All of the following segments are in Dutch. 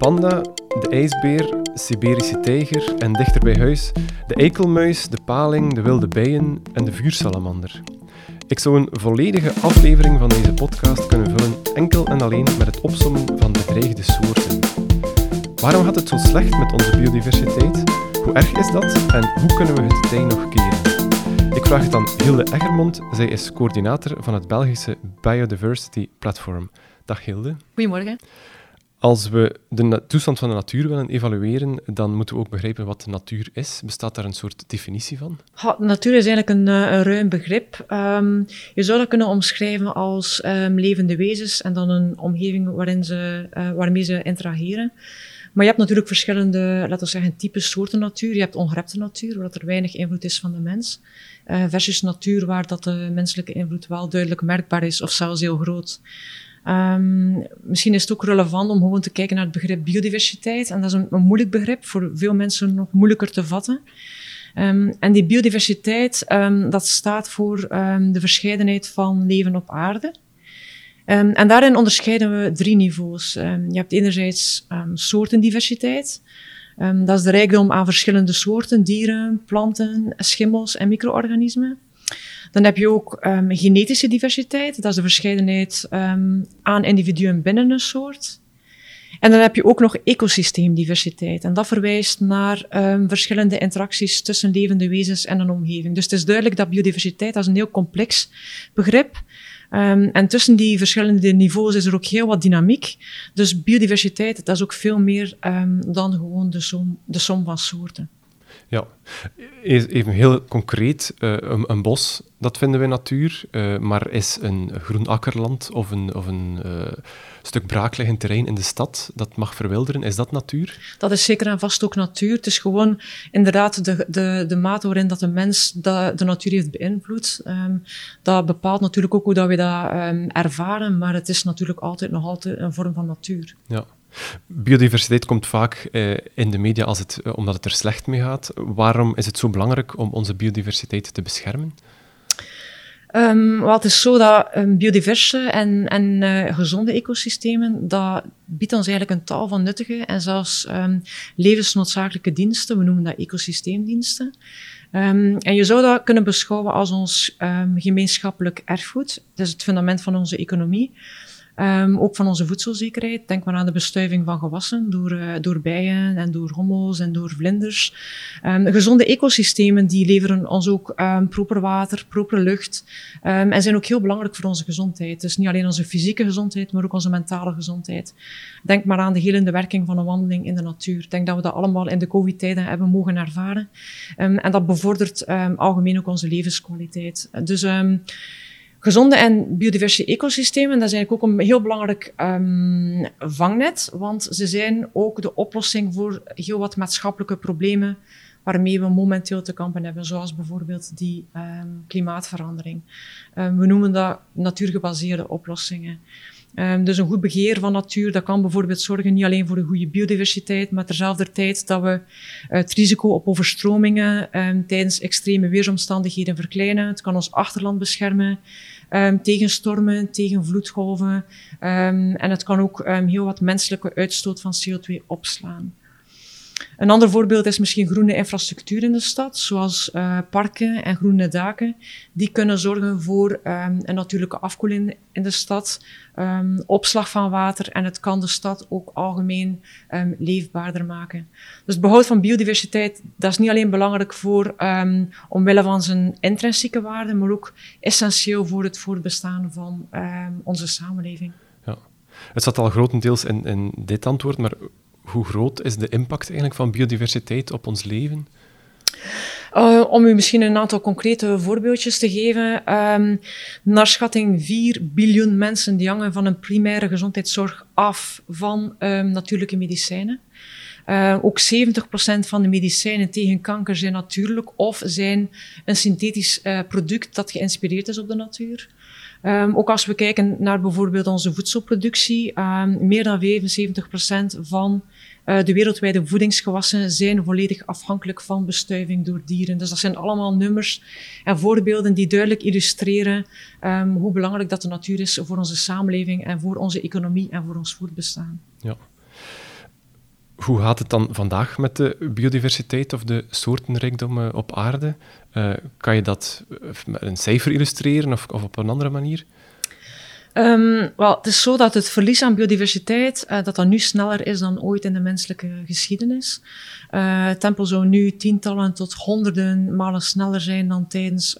panda, de ijsbeer, Siberische tijger en dichter bij huis de eikelmuis, de paling, de wilde bijen en de vuursalamander. Ik zou een volledige aflevering van deze podcast kunnen vullen enkel en alleen met het opsommen van bedreigde soorten. Waarom gaat het zo slecht met onze biodiversiteit? Hoe erg is dat en hoe kunnen we het tij nog keren? Ik vraag het aan Hilde Eggermond. Zij is coördinator van het Belgische Biodiversity Platform. Dag Hilde. Goedemorgen. Als we de toestand van de natuur willen evalueren, dan moeten we ook begrijpen wat de natuur is. Bestaat daar een soort definitie van? Natuur is eigenlijk een, eh, een ruim begrip. Um, je zou dat kunnen omschrijven als um, levende wezens en dan een omgeving waarin ze, uh, waarmee ze interageren. Maar je hebt natuurlijk verschillende, laten we zeggen, types soorten natuur. Je hebt ongerepte natuur, waar er weinig invloed is van de mens. Uh, versus natuur waar dat de menselijke invloed wel duidelijk merkbaar is of zelfs heel groot. Um, misschien is het ook relevant om gewoon te kijken naar het begrip biodiversiteit. En dat is een, moeilijk begrip, voor veel mensen nog moeilijker te vatten. Um, en die biodiversiteit, um, dat staat voor de verscheidenheid van leven op aarde. en daarin onderscheiden we drie niveaus. je hebt enerzijds soortendiversiteit. dat is de rijkdom aan verschillende soorten, dieren, planten, schimmels en micro-organismen. Dan heb je ook um, genetische diversiteit. Dat is de verscheidenheid um, aan individuen binnen een soort. En dan heb je ook nog ecosysteemdiversiteit. En dat verwijst naar um, verschillende interacties tussen levende wezens en een omgeving. Dus het is duidelijk dat biodiversiteit dat een heel complex begrip. Um, en tussen die verschillende niveaus is er ook heel wat dynamiek. Dus biodiversiteit, dat is ook veel meer dan gewoon de som, de som van soorten. Ja, even heel concreet, uh, een, een, bos, dat vinden we natuur, uh, maar is een groen akkerland of een, of een uh, stuk braakliggend terrein in de stad, dat mag verwilderen, is dat natuur? Dat is zeker en vast ook natuur. Het is gewoon inderdaad de, de, de mate waarin dat de mens de, de natuur heeft beïnvloed. Um, dat bepaalt natuurlijk ook hoe dat we dat um, ervaren, maar het is natuurlijk altijd nog altijd een vorm van natuur. Ja. Biodiversiteit komt vaak eh, in de media als het, eh, omdat het er slecht mee gaat. Waarom is het zo belangrijk om onze biodiversiteit te beschermen? Um, het is zo dat um, biodiverse en, en uh, gezonde ecosystemen, dat biedt ons eigenlijk een taal van nuttige en zelfs um, levensnoodzakelijke diensten. We noemen dat ecosysteemdiensten. En je zou dat kunnen beschouwen als ons gemeenschappelijk erfgoed. Dat is het fundament van onze economie. Um, ook van onze voedselzekerheid. Denk maar aan de bestuiving van gewassen door, uh, door bijen en door hommels en door vlinders. Um, gezonde ecosystemen die leveren ons ook um, proper water, proper lucht en zijn ook heel belangrijk voor onze gezondheid. Dus niet alleen onze fysieke gezondheid, maar ook onze mentale gezondheid. Denk maar aan de helende werking van een wandeling in de natuur. Denk dat we dat allemaal in de COVID-tijden hebben mogen ervaren. en dat bevordert algemeen ook onze levenskwaliteit. Dus Gezonde en biodiverse ecosystemen, dat is eigenlijk ook een heel belangrijk um, vangnet, want ze zijn ook de oplossing voor heel wat maatschappelijke problemen waarmee we momenteel te kampen hebben, zoals bijvoorbeeld die um, klimaatverandering. Um, we noemen dat natuurgebaseerde oplossingen. Dus een goed beheer van natuur, dat kan bijvoorbeeld zorgen niet alleen voor een goede biodiversiteit, maar terzelfde tijd dat we het risico op overstromingen tijdens extreme weersomstandigheden verkleinen. Het kan ons achterland beschermen um, tegen stormen, tegen vloedgolven. en het kan ook heel wat menselijke uitstoot van CO2 opslaan. Een ander voorbeeld is misschien groene infrastructuur in de stad, zoals uh, parken en groene daken. Die kunnen zorgen voor um, een natuurlijke afkoeling in de stad, um, opslag van water en het kan de stad ook algemeen um, leefbaarder maken. Dus behoud van biodiversiteit, dat is niet alleen belangrijk voor omwille van zijn intrinsieke waarde, maar ook essentieel voor het voortbestaan van onze samenleving. Ja. Het zat al grotendeels in, in dit antwoord, maar hoe groot is de impact eigenlijk van biodiversiteit op ons leven? Uh, om u misschien een aantal concrete voorbeeldjes te geven. Um, naar schatting 4 biljoen mensen die hangen van een primaire gezondheidszorg af van um, natuurlijke medicijnen. Uh, ook 70% van de medicijnen tegen kanker zijn natuurlijk of zijn een synthetisch uh, product dat geïnspireerd is op de natuur. Um, ook als we kijken naar bijvoorbeeld onze voedselproductie, um, meer dan 75% van uh, de wereldwijde voedingsgewassen zijn volledig afhankelijk van bestuiving door dieren. Dus dat zijn allemaal nummers en voorbeelden die duidelijk illustreren um, hoe belangrijk dat de natuur is voor onze samenleving en voor onze economie en voor ons voortbestaan. Ja. Hoe gaat het dan vandaag met de biodiversiteit of de soortenrijkdom op aarde? Uh, kan je dat met een cijfer illustreren of, of op een andere manier? Um, wel, het is zo dat het verlies aan biodiversiteit uh, dat dat nu sneller is dan ooit in de menselijke geschiedenis. Uh, tempo zou nu tientallen tot honderden malen sneller zijn dan tijdens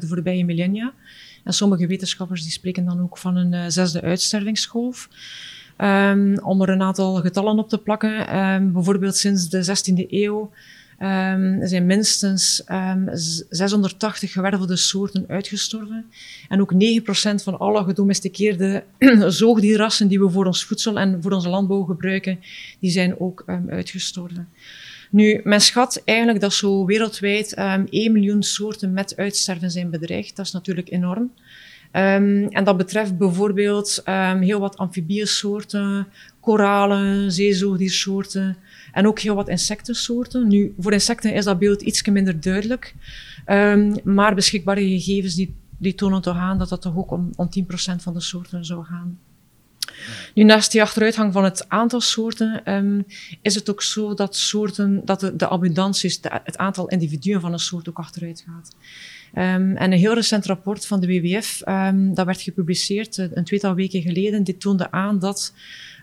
de voorbije millennia. En sommige wetenschappers die spreken dan ook van een zesde uitstervingsgolf. Um, om er een aantal getallen op te plakken. Um, bijvoorbeeld sinds de 16e eeuw Um, er zijn minstens um, ehm, 680 gewervelde soorten uitgestorven. En ook 9% van alle gedomesticeerde zoogdierrassen die we voor ons voedsel en voor onze landbouw gebruiken, die zijn ook um, uitgestorven. Nu, men schat eigenlijk dat zo wereldwijd 1 miljoen soorten met uitsterven zijn bedreigd. Dat is natuurlijk enorm. En dat betreft bijvoorbeeld heel wat amfibiesoorten, koralen, zeezoogdiersoorten en ook heel wat insectensoorten. Nu, voor insecten is dat beeld iets minder duidelijk, um, maar beschikbare gegevens die, die tonen toch aan dat dat toch ook om, om 10% van de soorten zou gaan. Nu, naast die achteruitgang van het aantal soorten, um, is het ook zo dat, soorten, dat de, de het aantal individuen van een soort ook achteruit gaat. Um, en een heel recent rapport van de WWF, dat werd gepubliceerd een tweetal weken geleden, dit toonde aan dat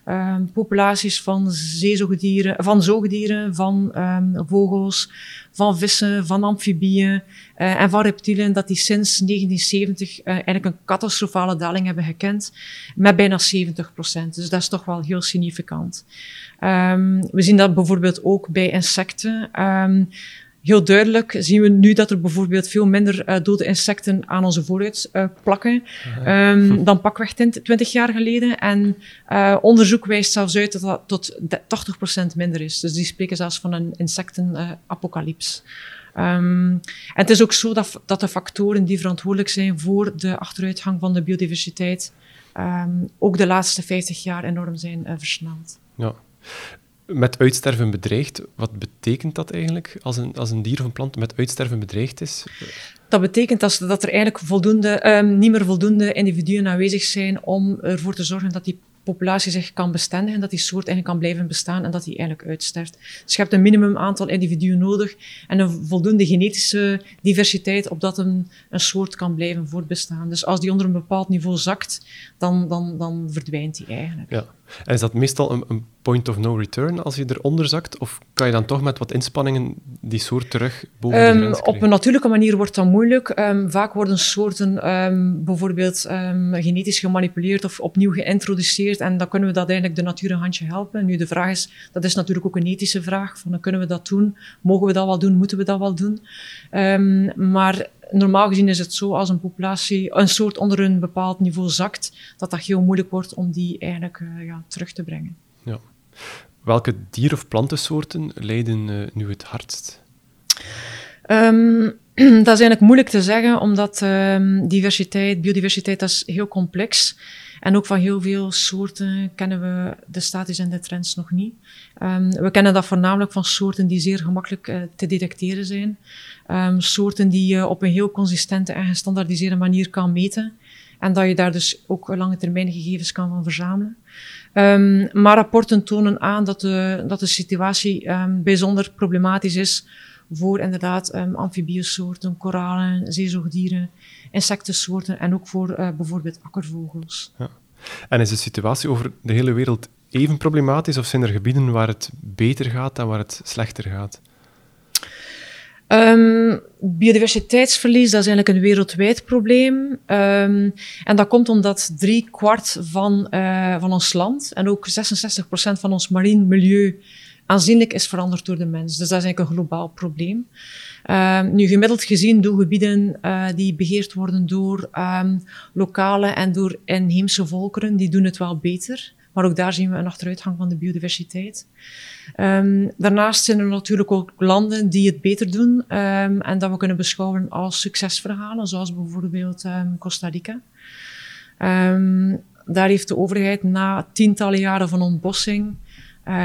um, populaties van zeezoogdieren, van zoogdieren, van um, vogels, van vissen, van amfibieën uh, en van reptielen, dat die sinds 1970 uh, eigenlijk een catastrofale daling hebben gekend, met bijna 70 procent. Dus dat is toch wel heel significant. Um, we zien dat bijvoorbeeld ook bij insecten. Heel duidelijk zien we nu dat er bijvoorbeeld veel minder uh, dode insecten aan onze vooruit uh, plakken um, dan pakweg 20 jaar geleden. En uh, onderzoek wijst zelfs uit dat dat tot 80% minder is. Dus die spreken zelfs van een insectenapocalyps. Um, en het is ook zo dat, dat de factoren die verantwoordelijk zijn voor de achteruitgang van de biodiversiteit um, ook de laatste 50 jaar enorm zijn versneld. Ja met uitsterven bedreigd. Wat betekent dat eigenlijk als een, als een dier of een plant met uitsterven bedreigd is? Dat betekent dat, dat er eigenlijk voldoende, um, niet meer voldoende individuen aanwezig zijn om ervoor te zorgen dat die populatie zich kan bestendigen, dat die soort eigenlijk kan blijven bestaan en dat die eigenlijk uitsterft. Dus je hebt een minimum aantal individuen nodig en een voldoende genetische diversiteit opdat een, een soort kan blijven voortbestaan. Dus als die onder een bepaald niveau zakt, dan, dan, dan verdwijnt die eigenlijk. Ja. En is dat meestal een, een point of no return als je eronder zakt? Of kan je dan toch met wat inspanningen die soort terug boven um, de grens Op een natuurlijke manier wordt dat moeilijk. Um, vaak worden soorten um, bijvoorbeeld genetisch gemanipuleerd of opnieuw geïntroduceerd en dan kunnen we dat eigenlijk de natuur een handje helpen. Nu, de vraag is, dat is natuurlijk ook een ethische vraag, van kunnen we dat doen? Mogen we dat wel doen? Moeten we dat wel doen? maar normaal gezien is het zo als een populatie, een soort onder een bepaald niveau zakt, dat dat heel moeilijk wordt om die eigenlijk uh, ja, terug te brengen. Ja. Welke dier- of plantensoorten lijden uh, nu het hardst? Um, dat is eigenlijk moeilijk te zeggen, omdat um, diversiteit, biodiversiteit, dat is heel complex. En ook van heel veel soorten kennen we de status en de trends nog niet. Um, we kennen dat voornamelijk van soorten die zeer gemakkelijk uh, te detecteren zijn. Soorten die je op een heel consistente en gestandaardiseerde manier kan meten. En dat je daar dus ook lange termijn gegevens kan van verzamelen. Maar rapporten tonen aan dat de, dat de situatie bijzonder problematisch is voor inderdaad um, amfibiesoorten, koralen, zeezoogdieren, insectensoorten en ook voor uh, bijvoorbeeld akkervogels. Ja. En is de situatie over de hele wereld even problematisch of zijn er gebieden waar het beter gaat dan waar het slechter gaat? Um, biodiversiteitsverlies, dat is eigenlijk een wereldwijd probleem. Um, en dat komt omdat drie kwart van, uh, van ons land en ook 66% van ons marien milieu aanzienlijk is veranderd door de mens. Dus dat is eigenlijk een globaal probleem. Um, nu, gemiddeld gezien doen gebieden uh, die beheerd worden door um, lokale en door inheemse volkeren, die doen het wel beter. Maar ook daar zien we een achteruitgang van de biodiversiteit. Um, daarnaast zijn er natuurlijk ook landen die het beter doen en dat we kunnen beschouwen als succesverhalen, zoals bijvoorbeeld Costa Rica. daar heeft de overheid na tientallen jaren van ontbossing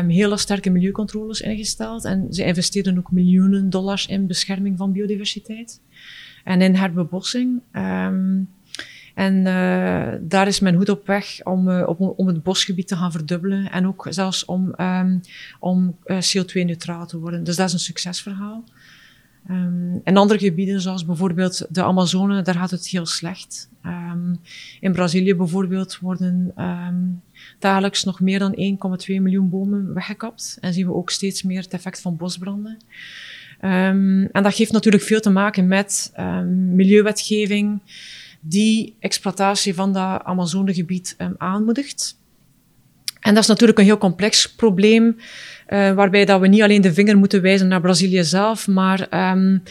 hele sterke milieucontroles ingesteld en ze investeerden ook miljoenen dollars in bescherming van biodiversiteit en in herbebossing. En uh, daar is men goed op weg om, uh, om het bosgebied te gaan verdubbelen en ook zelfs om, um, om uh, CO2-neutraal te worden. Dus dat is een succesverhaal. In andere gebieden, zoals bijvoorbeeld de Amazone, daar gaat het heel slecht. Um, in Brazilië bijvoorbeeld worden um, dagelijks nog meer dan 1,2 miljoen bomen weggekapt. En zien we ook steeds meer het effect van bosbranden. en dat heeft natuurlijk veel te maken met milieuwetgeving, die exploitatie van dat Amazonegebied aanmoedigt. En dat is natuurlijk een heel complex probleem. Uh, waarbij dat we niet alleen de vinger moeten wijzen naar Brazilië zelf, maar um,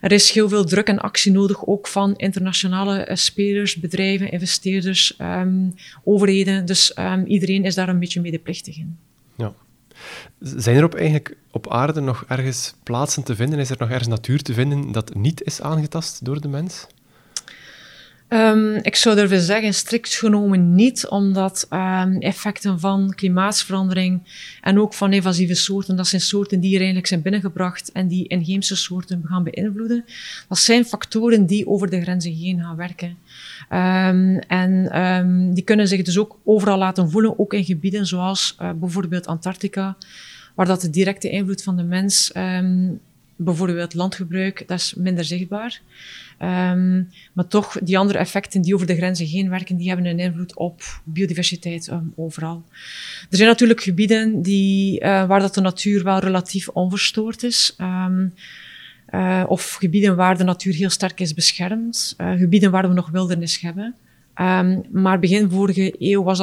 er is heel veel druk en actie nodig, ook van internationale uh, spelers, bedrijven, investeerders, um, overheden. Dus um, iedereen is daar een beetje medeplichtig in. Ja. Zijn er op, eigenlijk op aarde nog ergens plaatsen te vinden? Is er nog ergens natuur te vinden dat niet is aangetast door de mens? Um, ik zou durven zeggen, strikt genomen niet, omdat um, effecten van klimaatsverandering en ook van invasieve soorten, dat zijn soorten die er eigenlijk zijn binnengebracht en die inheemse soorten gaan beïnvloeden. Dat zijn factoren die over de grenzen heen gaan werken. Um, en die kunnen zich dus ook overal laten voelen, ook in gebieden zoals uh, bijvoorbeeld Antarctica, waar dat de directe invloed van de mens, bijvoorbeeld landgebruik, dat is minder zichtbaar. Um, maar toch, die andere effecten die over de grenzen heen werken, die hebben een invloed op biodiversiteit um, overal. Er zijn natuurlijk gebieden die, uh, waar dat de natuur wel relatief onverstoord is. Um, uh, of gebieden waar de natuur heel sterk is beschermd. Uh, gebieden waar we nog wildernis hebben. Maar begin vorige eeuw was,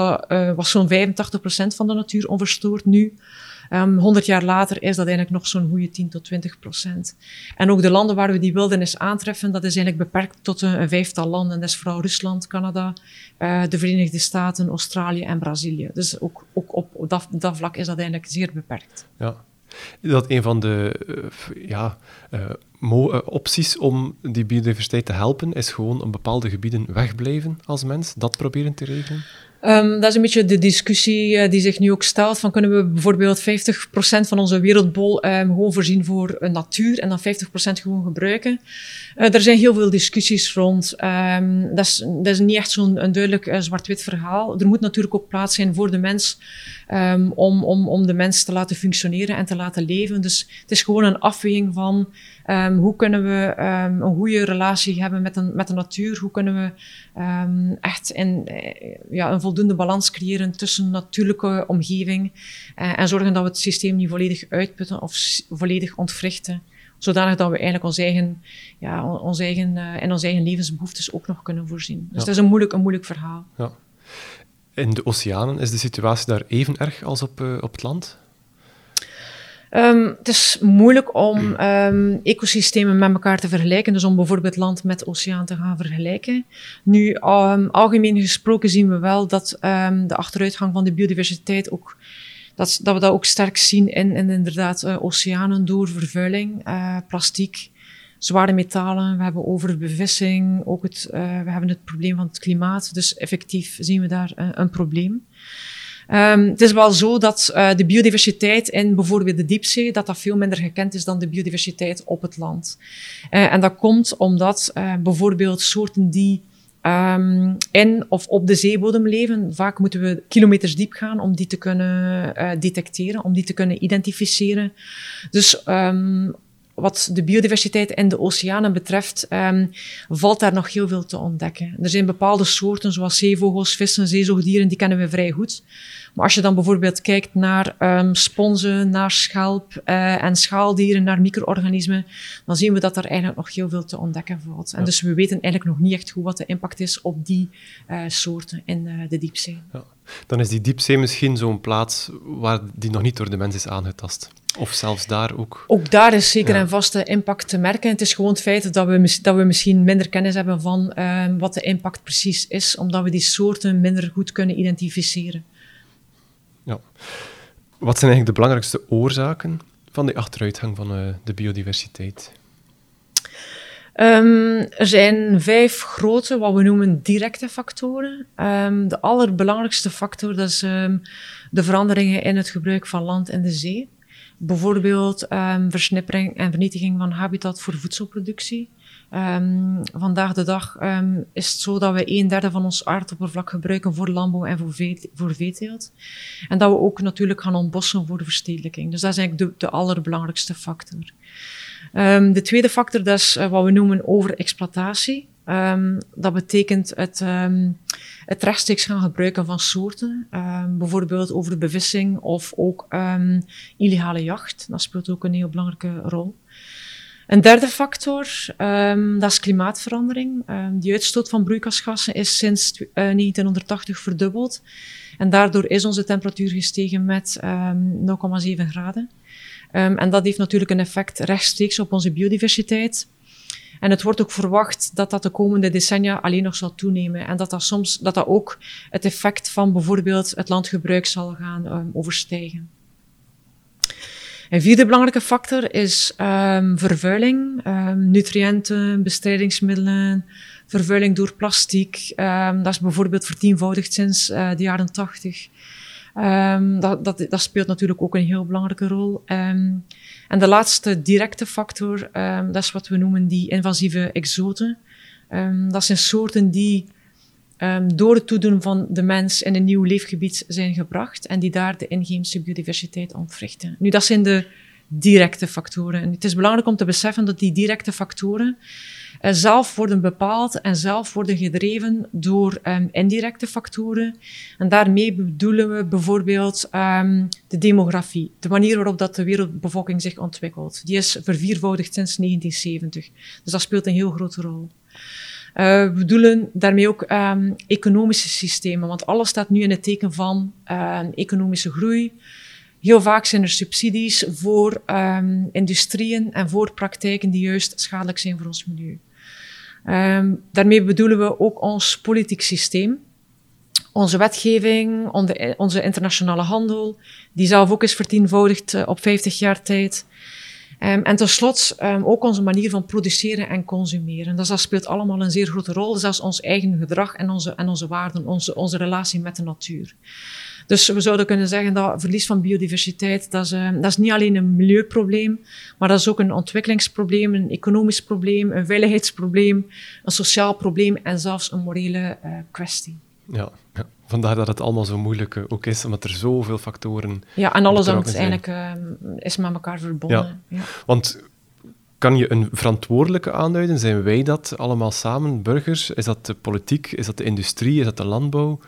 was zo'n 85% van de natuur onverstoord. Nu Um, ehm, 100 jaar later is dat eigenlijk nog zo'n goede 10 tot 20 procent. En ook de landen waar we die wildernis aantreffen, dat is eigenlijk beperkt tot een, een vijftal landen. Dat is vooral Rusland, Canada, uh, de Verenigde Staten, Australië en Brazilië. Dus ook, ook op dat, dat vlak is dat eigenlijk zeer beperkt. Ja. Dat een van de uh, ja, uh, opties om die biodiversiteit te helpen? Is gewoon op bepaalde gebieden wegblijven als mens? Dat proberen te regelen? Um, dat is een beetje de discussie uh, die zich nu ook stelt. Van kunnen we bijvoorbeeld 50% van onze wereldbol um, gewoon voorzien voor uh, natuur en dan 50% gewoon gebruiken? Uh, er zijn heel veel discussies rond. Um, dat, is, dat is niet echt zo'n duidelijk zwart-wit verhaal. Er moet natuurlijk ook plaats zijn voor de mens om, om, om de mens te laten functioneren en te laten leven. Dus het is gewoon een afweging van Um, hoe kunnen we um, een goede relatie hebben met, een, met de natuur? Hoe kunnen we echt in, eh, ja, een voldoende balans creëren tussen natuurlijke omgeving uh, en zorgen dat we het systeem niet volledig uitputten of volledig ontwrichten? Zodanig dat we eigenlijk ons eigen, ja, ons eigen, uh, in onze eigen levensbehoeftes ook nog kunnen voorzien. Dus ja. dat is een moeilijk, een moeilijk verhaal. Ja. In de oceanen is de situatie daar even erg als op, uh, op het land? Um, het is moeilijk om um, ecosystemen met elkaar te vergelijken, dus om bijvoorbeeld land met oceaan te gaan vergelijken. Nu, um, algemeen gesproken zien we wel dat de achteruitgang van de biodiversiteit ook, dat, dat we dat ook sterk zien in, in inderdaad uh, oceanen door vervuiling, uh, plastiek, zware metalen. We hebben overbevissing, ook het, uh, we hebben het probleem van het klimaat. Dus effectief zien we daar een probleem. Um, het is wel zo dat uh, de biodiversiteit in bijvoorbeeld de diepzee, dat dat veel minder gekend is dan de biodiversiteit op het land. En dat komt omdat bijvoorbeeld soorten die um, in of op de zeebodem leven, vaak moeten we kilometers diep gaan om die te kunnen detecteren, om die te kunnen identificeren. Dus um, wat de biodiversiteit in de oceanen betreft, um, valt daar nog heel veel te ontdekken. Er zijn bepaalde soorten, zoals zeevogels, vissen, zeezoogdieren, die kennen we vrij goed. Maar als je dan bijvoorbeeld kijkt naar um, sponsen, naar schelp uh, en schaaldieren, naar micro-organismen, dan zien we dat er eigenlijk nog heel veel te ontdekken valt. En dus we weten eigenlijk nog niet echt goed wat de impact is op die uh, soorten in uh, de diepzee. Ja. Dan is die diepzee misschien zo'n plaats waar die nog niet door de mens is aangetast. Of zelfs daar ook? Ook daar is zeker ja. en vaste impact te merken. Het is gewoon het feit dat we, dat we misschien minder kennis hebben van uh, wat de impact precies is, omdat we die soorten minder goed kunnen identificeren. Ja. Wat zijn eigenlijk de belangrijkste oorzaken van die achteruitgang van uh, de biodiversiteit? Um, er zijn vijf grote, wat we noemen directe factoren. Um, de allerbelangrijkste factor dat is um, de veranderingen in het gebruik van land en de zee. Bijvoorbeeld um, versnippering en vernietiging van habitat voor voedselproductie. Um, vandaag de dag um, is het zo dat we een derde van ons aardoppervlak gebruiken voor landbouw en voor, vee, voor veeteelt. En dat we ook natuurlijk gaan ontbossen voor de verstedelijking. Dus dat is eigenlijk de, de allerbelangrijkste factor. De tweede factor, dat is uh, wat we noemen overexploitatie. Um, dat betekent het, um, het rechtstreeks gaan gebruiken van soorten. Um, bijvoorbeeld over de bevissing of ook illegale jacht. Dat speelt ook een heel belangrijke rol. Een derde factor, dat is klimaatverandering. die uitstoot van broeikasgassen is sinds uh, 1980 verdubbeld. En daardoor is onze temperatuur gestegen met 0,7 graden. en dat heeft natuurlijk een effect rechtstreeks op onze biodiversiteit. En het wordt ook verwacht dat dat de komende decennia alleen nog zal toenemen. En dat dat soms dat dat ook het effect van bijvoorbeeld het landgebruik zal gaan um, overstijgen. Een vierde belangrijke factor is um, vervuiling, um, nutriënten, bestrijdingsmiddelen, vervuiling door plastic. dat is bijvoorbeeld vertienvoudigd sinds uh, de jaren tachtig. Dat, dat, dat, speelt natuurlijk ook een heel belangrijke rol. En de laatste directe factor, um, dat is wat we noemen die invasieve exoten. dat zijn soorten die door het toedoen van de mens in een nieuw leefgebied zijn gebracht en die daar de inheemse biodiversiteit ontwrichten. Nu, dat zijn de directe factoren. En het is belangrijk om te beseffen dat die directe factoren zelf worden bepaald en zelf worden gedreven door um, indirecte factoren. En daarmee bedoelen we bijvoorbeeld um, de demografie, de manier waarop dat de wereldbevolking zich ontwikkelt. Die is verviervoudigd sinds 1970. Dus dat speelt een heel grote rol. Uh, we bedoelen daarmee ook um, economische systemen, want alles staat nu in het teken van economische groei. Heel vaak zijn er subsidies voor industrieën en voor praktijken die juist schadelijk zijn voor ons milieu. Um, daarmee bedoelen we ook ons politiek systeem. Onze wetgeving, onze internationale handel, die zelf ook is vertienvoudigd uh, op 50 jaar tijd. Um, en tenslotte um, ook onze manier van produceren en consumeren. Dus dat speelt allemaal een zeer grote rol. Zelfs ons eigen gedrag en onze, en onze waarden, onze, onze relatie met de natuur. Dus we zouden kunnen zeggen dat verlies van biodiversiteit, dat is, uh, dat is niet alleen een milieuprobleem, maar dat is ook een ontwikkelingsprobleem, een economisch probleem, een veiligheidsprobleem, een sociaal probleem en zelfs een morele uh, kwestie. Ja, ja, vandaar dat het allemaal zo moeilijk uh, ook is, omdat er zoveel factoren. Ja, en alles hangt eigenlijk is met elkaar verbonden. Ja. ja. Want kan je een verantwoordelijke aanduiden? Zijn wij dat allemaal samen, burgers? Is dat de politiek? Is dat de industrie? Is dat de landbouw?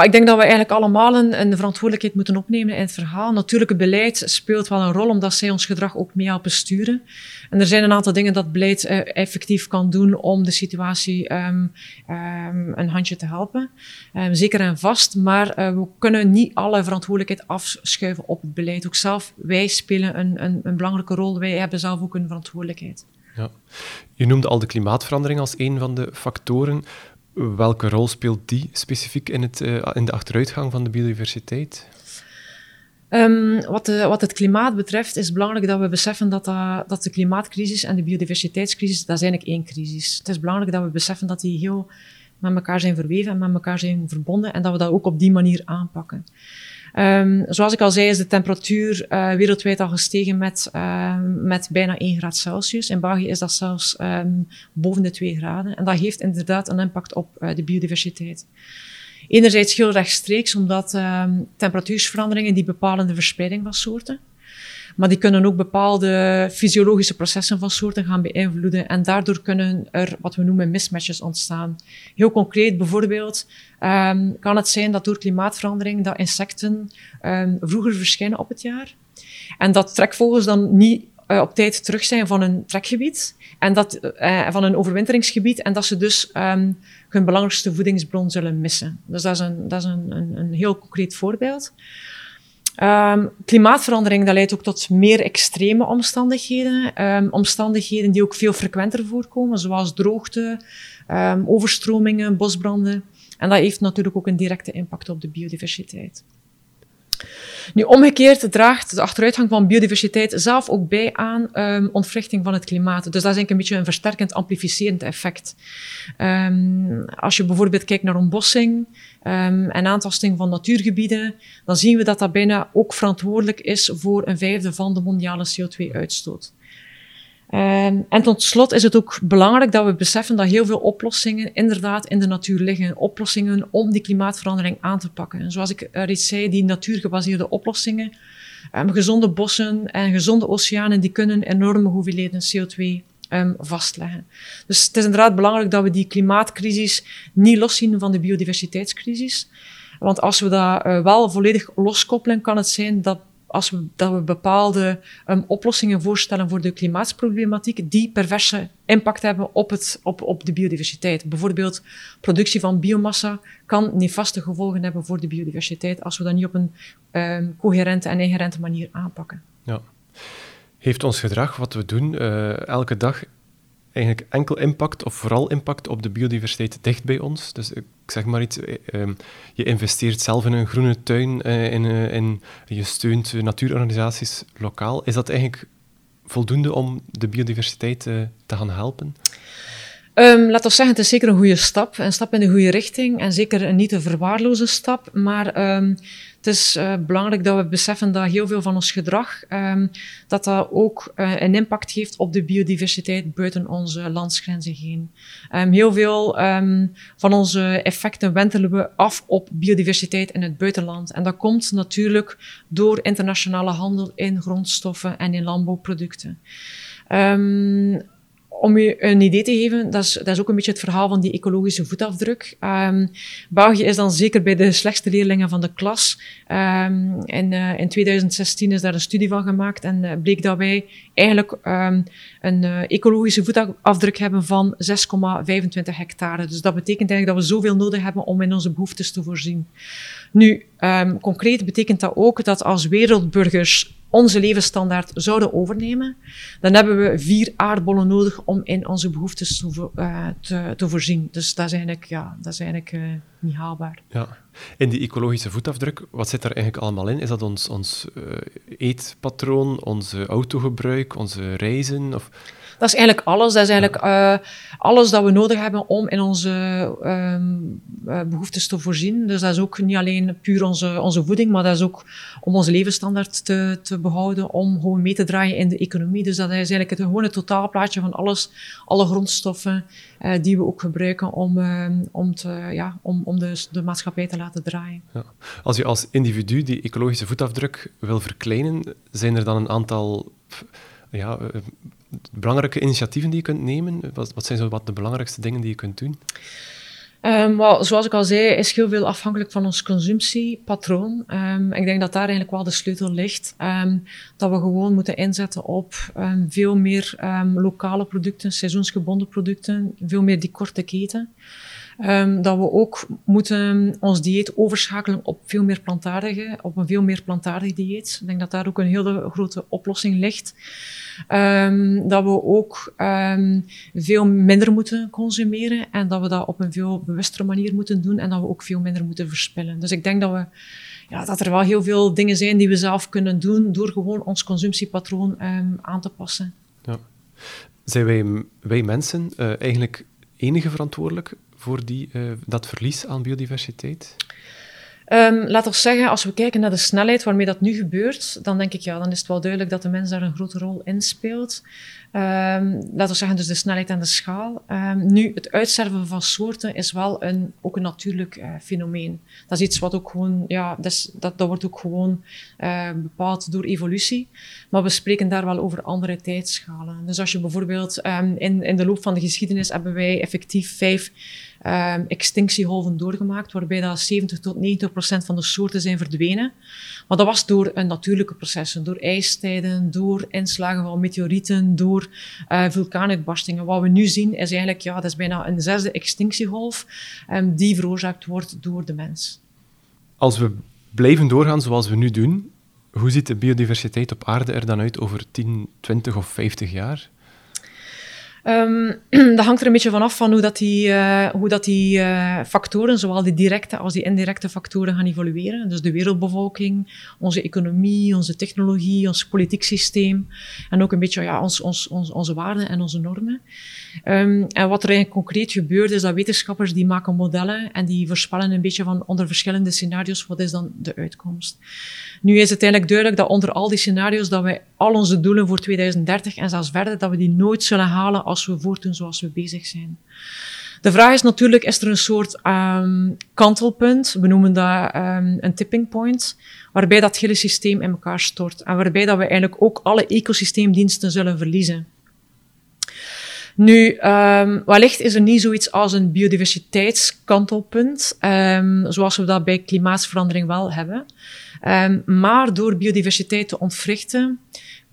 Ik denk dat we eigenlijk allemaal een, een, verantwoordelijkheid moeten opnemen in het verhaal. Natuurlijk, het beleid speelt wel een rol, omdat zij ons gedrag ook mee helpen sturen. En er zijn een aantal dingen dat beleid uh, effectief kan doen om de situatie um, um, een handje te helpen. Um, zeker en vast, maar uh, we kunnen niet alle verantwoordelijkheid afschuiven op het beleid. Ook zelf, wij spelen een, een, een belangrijke rol. Wij hebben zelf ook een verantwoordelijkheid. Ja. Je noemde al de klimaatverandering als een van de factoren. Welke rol speelt die specifiek in, het, uh, in de achteruitgang van de biodiversiteit? Um, wat, de, wat, het klimaat betreft is het belangrijk dat we beseffen dat, dat, dat de klimaatcrisis en de biodiversiteitscrisis, dat is eigenlijk één crisis. Het is belangrijk dat we beseffen dat die heel met elkaar zijn verweven en met elkaar zijn verbonden en dat we dat ook op die manier aanpakken. Um, zoals ik al zei, is de temperatuur uh, wereldwijd al gestegen met, uh, met bijna 1 graad Celsius. In België is dat zelfs um, boven de 2 graden. En dat heeft inderdaad een impact op uh, de biodiversiteit. Enerzijds heel rechtstreeks, omdat temperatuursveranderingen die bepalen de verspreiding van soorten. Maar die kunnen ook bepaalde fysiologische processen van soorten gaan beïnvloeden. En daardoor kunnen er wat we noemen mismatches ontstaan. Heel concreet bijvoorbeeld um, kan het zijn dat door klimaatverandering dat insecten um, vroeger verschijnen op het jaar. En dat trekvogels dan niet uh, op tijd terug zijn van een trekgebied en dat, uh, van een overwinteringsgebied en dat ze dus um, hun belangrijkste voedingsbron zullen missen. Dus dat is een, dat is een, een heel concreet voorbeeld. Um, klimaatverandering dat leidt ook tot meer extreme omstandigheden. Um, omstandigheden die ook veel frequenter voorkomen, zoals droogte, um, overstromingen, bosbranden. En dat heeft natuurlijk ook een directe impact op de biodiversiteit. Nu, omgekeerd draagt de achteruitgang van biodiversiteit zelf ook bij aan um, ontwrichting van het klimaat. Dus dat is een beetje een versterkend, amplificerend effect. Um, als je bijvoorbeeld kijkt naar ontbossing um, en aantasting van natuurgebieden, dan zien we dat dat bijna ook verantwoordelijk is voor een vijfde van de mondiale CO2-uitstoot. Ehm, en tot slot is het ook belangrijk dat we beseffen dat heel veel oplossingen inderdaad in de natuur liggen. Oplossingen om die klimaatverandering aan te pakken. En zoals ik reeds zei, die natuurgebaseerde oplossingen, um, gezonde bossen en gezonde oceanen, die kunnen enorme hoeveelheden CO2 um, vastleggen. Dus het is inderdaad belangrijk dat we die klimaatcrisis niet loszien van de biodiversiteitscrisis. Want als we dat uh, wel volledig loskoppelen, kan het zijn dat als we, dat we bepaalde um, oplossingen voorstellen voor de klimaatproblematiek, die perverse impact hebben op, het, op, op de biodiversiteit. Bijvoorbeeld productie van biomassa kan nefaste gevolgen hebben voor de biodiversiteit als we dat niet op een um, coherente en inherente manier aanpakken. Ja. Heeft ons gedrag, wat we doen uh, elke dag, eigenlijk enkel impact of vooral impact op de biodiversiteit dicht bij ons. Dus ik zeg maar iets, eh, ehm, je investeert zelf in een groene tuin, in, uh, in, je steunt natuurorganisaties lokaal. Is dat eigenlijk voldoende om de biodiversiteit te gaan helpen? Um, laat ons zeggen, het is zeker een goede stap, een stap in de goede richting en zeker een niet te verwaarloze stap. Maar um, het is uh, belangrijk dat we beseffen dat heel veel van ons gedrag, um, dat dat ook uh, een impact heeft op de biodiversiteit buiten onze landsgrenzen heen. heel veel van onze effecten wentelen we af op biodiversiteit in het buitenland. En dat komt natuurlijk door internationale handel in grondstoffen en in landbouwproducten. Om je een idee te geven, dat is, dat is ook een beetje het verhaal van die ecologische voetafdruk. Um, België is dan zeker bij de slechtste leerlingen van de klas. Um, in, uh, in 2016 is daar een studie van gemaakt en uh, bleek dat wij eigenlijk um, een uh, ecologische voetafdruk hebben van 6,25 hectare. Dus dat betekent eigenlijk dat we zoveel nodig hebben om in onze behoeftes te voorzien. Nu, concreet betekent dat ook dat als wereldburgers onze levensstandaard zouden overnemen, dan hebben we vier aardbollen nodig om in onze behoeftes te, uh, te, te voorzien. Dus dat is eigenlijk, ja, dat is eigenlijk uh, niet haalbaar. Ja. In die ecologische voetafdruk, wat zit daar eigenlijk allemaal in? Is dat ons, ons uh, eetpatroon, ons autogebruik, onze reizen? Of... Dat is eigenlijk alles. Dat is eigenlijk uh, alles dat we nodig hebben om in onze um, uh, behoeftes te voorzien. Dus dat is ook niet alleen puur onze, onze voeding, maar dat is ook om onze levensstandaard te, te behouden, om gewoon mee te draaien in de economie. Dus dat is eigenlijk het gewone totaalplaatje van alles, alle grondstoffen uh, die we ook gebruiken om, om, te, ja, om, om de, de maatschappij te laten draaien. Ja. Als je als individu die ecologische voetafdruk wil verkleinen, zijn er dan een aantal ja, belangrijke initiatieven die je kunt nemen? Wat, wat zijn zo wat de belangrijkste dingen die je kunt doen? Um, zoals ik al zei, is heel veel afhankelijk van ons consumptiepatroon. Um, ik denk dat daar eigenlijk wel de sleutel ligt. Um, dat we gewoon moeten inzetten op veel meer lokale producten, seizoensgebonden producten, veel meer die korte keten. Um, dat we ook moeten ons dieet overschakelen op veel meer plantaardige, op een veel meer plantaardig dieet. Ik denk dat daar ook een hele grote oplossing ligt. Um, dat we ook um, veel minder moeten consumeren en dat we dat op een veel bewustere manier moeten doen en dat we ook veel minder moeten verspillen. Dus ik denk dat we ja, dat er wel heel veel dingen zijn die we zelf kunnen doen door gewoon ons consumptiepatroon um, aan te passen. Ja. Zijn wij, wij mensen uh, eigenlijk enige verantwoordelijk voor die, uh, dat verlies aan biodiversiteit? Um, laat ons zeggen, als we kijken naar de snelheid waarmee dat nu gebeurt, dan denk ik, ja, dan is het wel duidelijk dat de mens daar een grote rol in speelt. Um, laten we zeggen, dus de snelheid en de schaal. Um, nu, het uitsterven van soorten is wel een, ook een natuurlijk uh, fenomeen. Dat is iets wat ook gewoon, ja, dat, dat, wordt ook gewoon bepaald door evolutie. Maar we spreken daar wel over andere tijdschalen. Dus als je bijvoorbeeld in, in de loop van de geschiedenis hebben wij effectief vijf um, extinctiegolven doorgemaakt, waarbij dat 70 tot 90 procent van de soorten zijn verdwenen. Maar dat was door een natuurlijke processen, door ijstijden, door inslagen van meteorieten, door uh, vulkaanuitbarstingen. Wat we nu zien is eigenlijk, ja, dat is bijna een zesde extinctiegolf um, die veroorzaakt wordt door de mens. Als we blijven doorgaan zoals we nu doen, hoe ziet de biodiversiteit op aarde er dan uit over 10, 20 of 50 jaar? Um, dat hangt er een beetje vanaf van hoe dat die, uh, hoe dat die uh, factoren, zowel die directe als die indirecte factoren, gaan evolueren. Dus de wereldbevolking, onze economie, onze technologie, ons politiek systeem en ook een beetje ja, ons, ons, ons, onze waarden en onze normen. Um, en wat er eigenlijk concreet gebeurt, is dat wetenschappers die maken modellen en die voorspellen een beetje van onder verschillende scenario's, wat is dan de uitkomst. Nu is het eigenlijk duidelijk dat onder al die scenario's dat wij al onze doelen voor 2030 en zelfs verder, dat we die nooit zullen halen als we voortdoen zoals we bezig zijn. De vraag is natuurlijk, is er een soort um, kantelpunt, we noemen dat um, een tipping point, waarbij dat hele systeem in elkaar stort en waarbij dat we eigenlijk ook alle ecosysteemdiensten zullen verliezen. Nu, um, wellicht is er niet zoiets als een biodiversiteitskantelpunt, zoals we dat bij klimaatsverandering wel hebben. Maar door biodiversiteit te ontwrichten,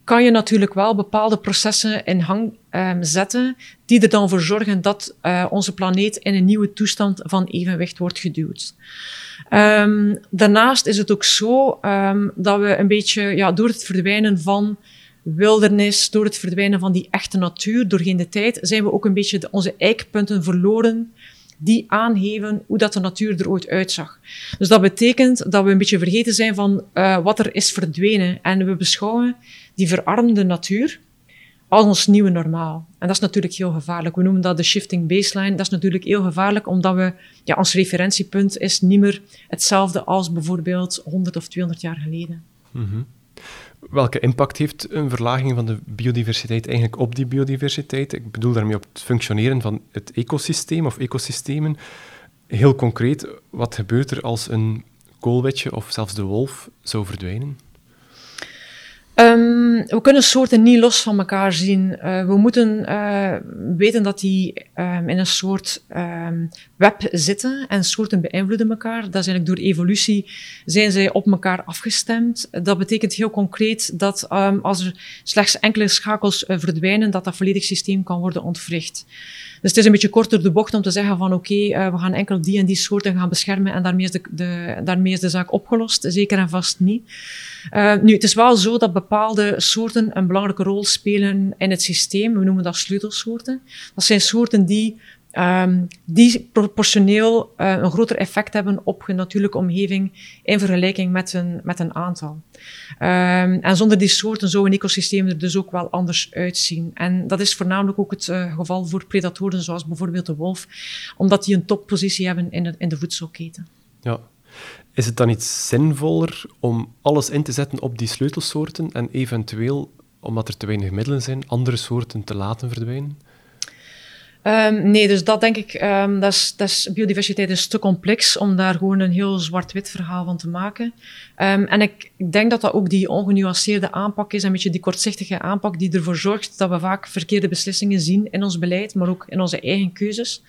kan je natuurlijk wel bepaalde processen in hang um, zetten, die er dan voor zorgen dat uh, onze planeet in een nieuwe toestand van evenwicht wordt geduwd. Um, daarnaast is het ook zo um, dat we een beetje ja, door het verdwijnen van wildernis, door het verdwijnen van die echte natuur, doorheen de tijd, zijn we ook een beetje onze eikpunten verloren die aangeven hoe dat de natuur er ooit uitzag. Dus dat betekent dat we een beetje vergeten zijn van uh, wat er is verdwenen. En we beschouwen die verarmde natuur als ons nieuwe normaal. En dat is natuurlijk heel gevaarlijk. We noemen dat de shifting baseline. Dat is natuurlijk heel gevaarlijk, omdat we, ja, ons referentiepunt is niet meer hetzelfde als bijvoorbeeld 100 of 200 jaar geleden. -hmm. Welke impact heeft een verlaging van de biodiversiteit eigenlijk op die biodiversiteit? Ik bedoel daarmee op het functioneren van het ecosysteem of ecosystemen. Heel concreet, wat gebeurt er als een koolwitje of zelfs de wolf zou verdwijnen? Um, we kunnen soorten niet los van elkaar zien. Uh, we moeten uh, weten dat die um, in een soort um, web zitten en soorten beïnvloeden elkaar. Dat is eigenlijk door evolutie zijn zij op elkaar afgestemd. Dat betekent heel concreet dat als er slechts enkele schakels uh, verdwijnen, dat dat volledig systeem kan worden ontwricht. Dus het is een beetje korter de bocht om te zeggen van oké, uh, we gaan enkel die en die soorten gaan beschermen en daarmee is de, de, daarmee is de zaak opgelost. Zeker en vast niet. Uh, nu, het is wel zo dat bepaalde soorten een belangrijke rol spelen in het systeem. We noemen dat sleutelsoorten. Dat zijn soorten die Um, die proportioneel uh, een groter effect hebben op de natuurlijke omgeving in vergelijking met een, met een aantal. Um, en zonder die soorten zou een ecosysteem er dus ook wel anders uitzien. En dat is voornamelijk ook het uh, geval voor predatoren zoals bijvoorbeeld de wolf, omdat die een toppositie hebben in de, in de voedselketen. Ja. Is het dan niet zinvoller om alles in te zetten op die sleutelsoorten en eventueel, omdat er te weinig middelen zijn, andere soorten te laten verdwijnen? Um, nee, dus dat denk ik, um, dat is, dat biodiversiteit is te complex om daar gewoon een heel zwart-wit verhaal van te maken. Um, en ik, ik, denk dat dat ook die ongenuanceerde aanpak is, een beetje die kortzichtige aanpak die ervoor zorgt dat we vaak verkeerde beslissingen zien in ons beleid, maar ook in onze eigen keuzes.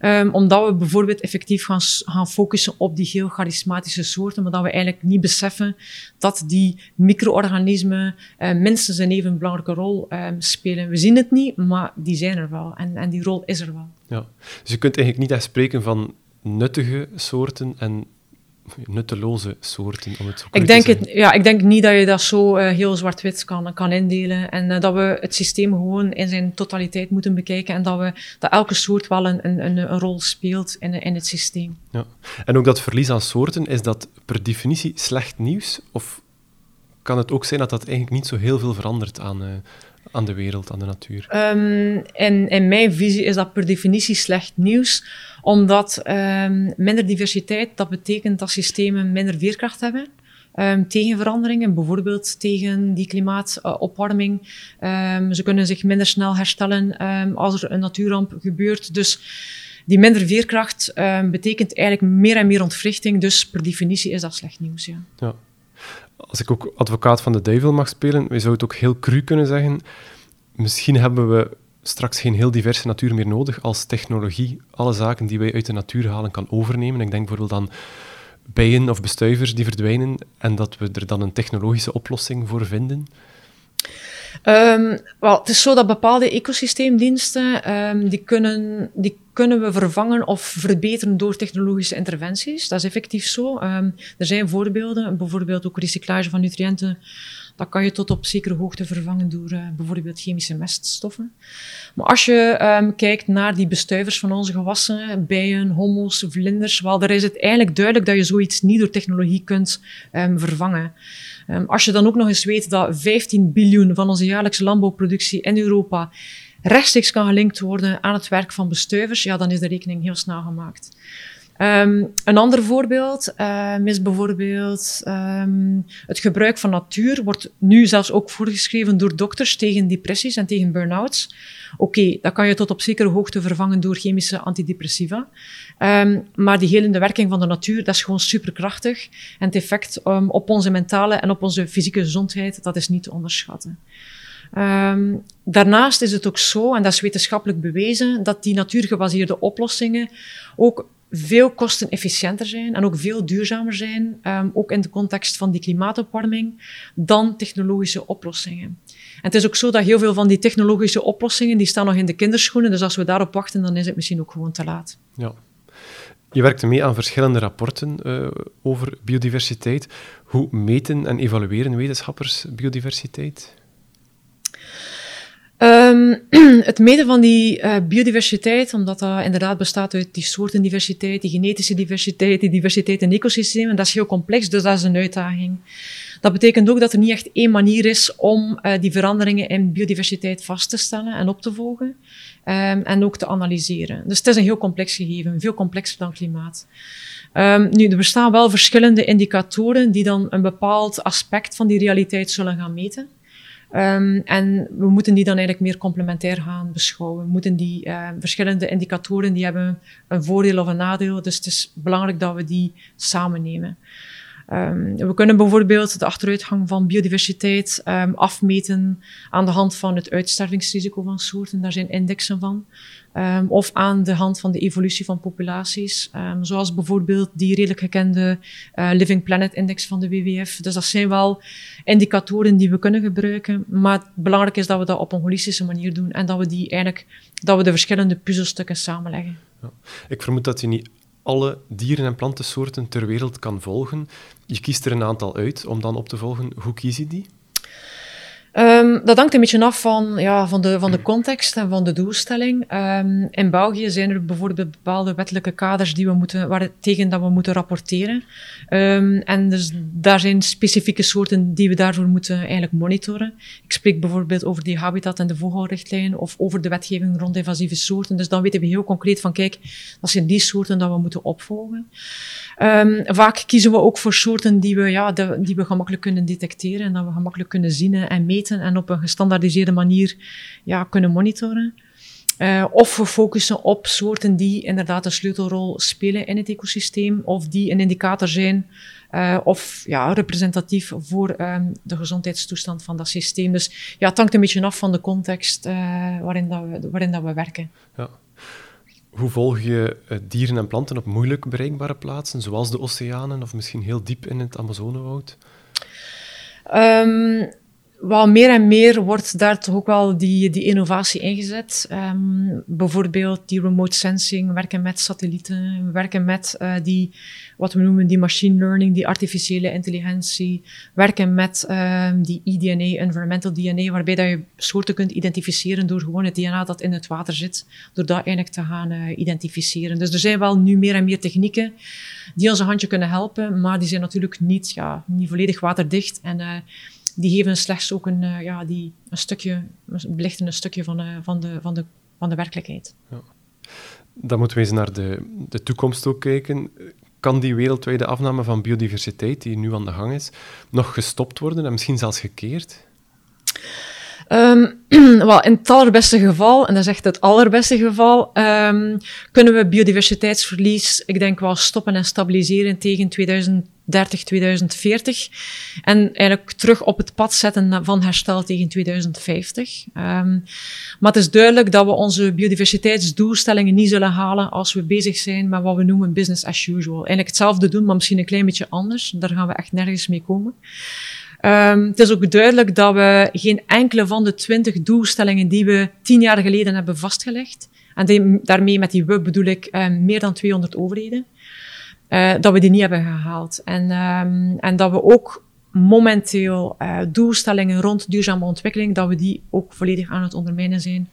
Um, omdat we bijvoorbeeld effectief gaan, gaan focussen op die heel charismatische soorten, maar dat we eigenlijk niet beseffen dat die micro-organismen uh, minstens een even belangrijke rol um, spelen. We zien het niet, maar die zijn er wel en, en die rol is er wel. Ja. Dus je kunt eigenlijk niet echt spreken van nuttige soorten en nutteloze soorten, om het zo ik denk het, Ja, ik denk niet dat je dat zo uh, heel zwart-wit kan, kan indelen. En uh, dat we het systeem gewoon in zijn totaliteit moeten bekijken. En dat, we, dat elke soort wel een, een, een rol speelt in, in het systeem. Ja. En ook dat verlies aan soorten, is dat per definitie slecht nieuws? Of kan het ook zijn dat dat eigenlijk niet zo heel veel verandert aan, uh, aan de wereld, aan de natuur? Um, in, in mijn visie is dat per definitie slecht nieuws omdat um, minder diversiteit, dat betekent dat systemen minder veerkracht hebben. Um, tegen veranderingen, bijvoorbeeld tegen die klimaatopwarming. Ze kunnen zich minder snel herstellen als er een natuurramp gebeurt. Dus die minder veerkracht betekent eigenlijk meer en meer ontwrichting. Dus per definitie is dat slecht nieuws. Ja. ja. Als ik ook advocaat van de duivel mag spelen, we zouden het ook heel cru kunnen zeggen. Misschien hebben we straks geen heel diverse natuur meer nodig als technologie alle zaken die wij uit de natuur halen kan overnemen. Ik denk bijvoorbeeld aan bijen of bestuivers die verdwijnen en dat we er dan een technologische oplossing voor vinden. Um, wel, het is zo dat bepaalde ecosysteemdiensten, um, die, kunnen, die kunnen we vervangen of verbeteren door technologische interventies. Dat is effectief zo. Um, er zijn voorbeelden, bijvoorbeeld ook recyclage van nutriënten Dat kan je tot op zekere hoogte vervangen door uh, bijvoorbeeld chemische meststoffen. Maar als je um, kijkt naar die bestuivers van onze gewassen, bijen, hommels, vlinders, wel, daar is het eigenlijk duidelijk dat je zoiets niet door technologie kunt um, vervangen. Als je dan ook nog eens weet dat 15 biljoen van onze jaarlijkse landbouwproductie in Europa rechtstreeks kan gelinkt worden aan het werk van bestuivers, ja, dan is de rekening heel snel gemaakt. Um, een ander voorbeeld um, is bijvoorbeeld um, het gebruik van natuur wordt nu zelfs ook voorgeschreven door dokters tegen depressies en tegen burn-outs. Oké, dat kan je tot op zekere hoogte vervangen door chemische antidepressiva. maar die helende werking van de natuur, dat is gewoon superkrachtig. En het effect op onze mentale en op onze fysieke gezondheid, dat is niet te onderschatten. Um, daarnaast is het ook zo, en dat is wetenschappelijk bewezen, dat die natuurgebaseerde oplossingen ook veel kostenefficiënter zijn en ook veel duurzamer zijn, um, ook in de context van die klimaatopwarming, dan technologische oplossingen. En het is ook zo dat heel veel van die technologische oplossingen, die staan nog in de kinderschoenen, dus als we daarop wachten, dan is het misschien ook gewoon te laat. Ja. Je werkte mee aan verschillende rapporten uh, over biodiversiteit. Hoe meten en evalueren wetenschappers biodiversiteit? Um, het meten van die uh, biodiversiteit, omdat dat inderdaad bestaat uit die soortendiversiteit, die genetische diversiteit, die diversiteit in ecosystemen, dat is heel complex, dus dat is een uitdaging. Dat betekent ook dat er niet echt één manier is om uh, die veranderingen in biodiversiteit vast te stellen en op te volgen um, en ook te analyseren. Dus het is een heel complex gegeven, veel complexer dan klimaat. Um, nu, er bestaan wel verschillende indicatoren die dan een bepaald aspect van die realiteit zullen gaan meten. Um, en we moeten die dan eigenlijk meer complementair gaan beschouwen. We moeten die uh, verschillende indicatoren, die hebben een voordeel of een nadeel. Dus het is belangrijk dat we die samen nemen. Um, we kunnen bijvoorbeeld de achteruitgang van biodiversiteit um, afmeten aan de hand van het uitstervingsrisico van soorten. Daar zijn indexen van. Um, of aan de hand van de evolutie van populaties. zoals bijvoorbeeld die redelijk gekende uh, Living Planet Index van de WWF. Dus dat zijn wel indicatoren die we kunnen gebruiken. Maar belangrijk is dat we dat op een holistische manier doen en dat we die eigenlijk, dat we de verschillende puzzelstukken samenleggen. Ja. Ik vermoed dat je niet alle dieren- en plantensoorten ter wereld kan volgen. Je kiest er een aantal uit om dan op te volgen. Hoe kies je die? Um, dat hangt een beetje af van, ja, van, de, van de context en van de doelstelling. Um, in België zijn er bijvoorbeeld bepaalde wettelijke kaders die we moeten, waar, tegen dat we moeten rapporteren. Um, en dus daar zijn specifieke soorten die we daarvoor moeten eigenlijk monitoren. Ik spreek bijvoorbeeld over die habitat- en de vogelrichtlijn of over de wetgeving rond invasieve soorten. Dus dan weten we heel concreet van, kijk, dat zijn die soorten dat we moeten opvolgen. Vaak kiezen we ook voor soorten die we, ja, die we gemakkelijk kunnen detecteren en dat we gemakkelijk kunnen zien en meten en op een gestandaardiseerde manier ja, kunnen monitoren. Uh, of we focussen op soorten die inderdaad een sleutelrol spelen in het ecosysteem, of die een indicator zijn, uh, of ja, representatief voor um, de gezondheidstoestand van dat systeem. Dus ja, het hangt een beetje af van de context uh, waarin, dat we, waarin dat we werken. Ja. Hoe volg je dieren en planten op moeilijk bereikbare plaatsen, zoals de oceanen of misschien heel diep in het Amazonewoud? Um, wel meer en meer wordt daar toch ook wel die, die innovatie ingezet. Um, bijvoorbeeld die remote sensing, werken met satellieten, werken met uh, die, wat we noemen die machine learning, die artificiële intelligentie, werken met um, die eDNA, environmental DNA, waarbij dat je soorten kunt identificeren door gewoon het DNA dat in het water zit, door dat eigenlijk te gaan uh, identificeren. Dus er zijn wel nu meer en meer technieken die ons een handje kunnen helpen, maar die zijn natuurlijk niet, ja, niet volledig waterdicht en uh, die geven slechts ook een, uh, ja, die, een stukje, belichten een stukje van, uh, van, de, van, de, van de werkelijkheid. Ja. Dan moeten we eens naar de, de toekomst ook kijken. Kan die wereldwijde afname van biodiversiteit, die nu aan de gang is, nog gestopt worden en misschien zelfs gekeerd? Um, well, in het allerbeste geval, en dat is echt het allerbeste geval, um, kunnen we biodiversiteitsverlies, ik denk wel, stoppen en stabiliseren tegen 2030, 2040. En eigenlijk terug op het pad zetten van herstel tegen 2050. Um, maar het is duidelijk dat we onze biodiversiteitsdoelstellingen niet zullen halen als we bezig zijn met wat we noemen business as usual. Eigenlijk hetzelfde doen, maar misschien een klein beetje anders. Daar gaan we echt nergens mee komen. Um, het is ook duidelijk dat we geen enkele van de twintig doelstellingen die we tien jaar geleden hebben vastgelegd, en daarmee met die we bedoel ik um, meer dan 200 overheden, uh, dat we die niet hebben gehaald. En, um, en dat we ook momenteel uh, doelstellingen rond duurzame ontwikkeling, dat we die ook volledig aan het ondermijnen zijn.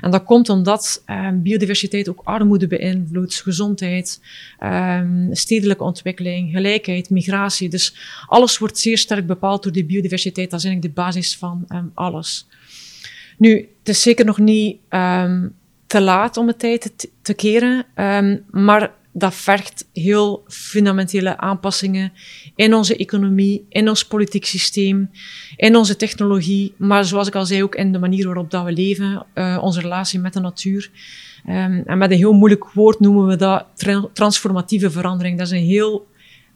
En dat komt omdat um, biodiversiteit ook armoede beïnvloedt, gezondheid, um, stedelijke ontwikkeling, gelijkheid, migratie. Dus alles wordt zeer sterk bepaald door die biodiversiteit. Dat is eigenlijk de basis van um, alles. Nu, het is zeker nog niet te laat om het tijd te, te keren, maar dat vergt heel fundamentele aanpassingen in onze economie, in ons politiek systeem, in onze technologie, maar zoals ik al zei, ook in de manier waarop dat we leven, uh, onze relatie met de natuur. Um, en met een heel moeilijk woord noemen we dat tra transformatieve verandering. Dat is een heel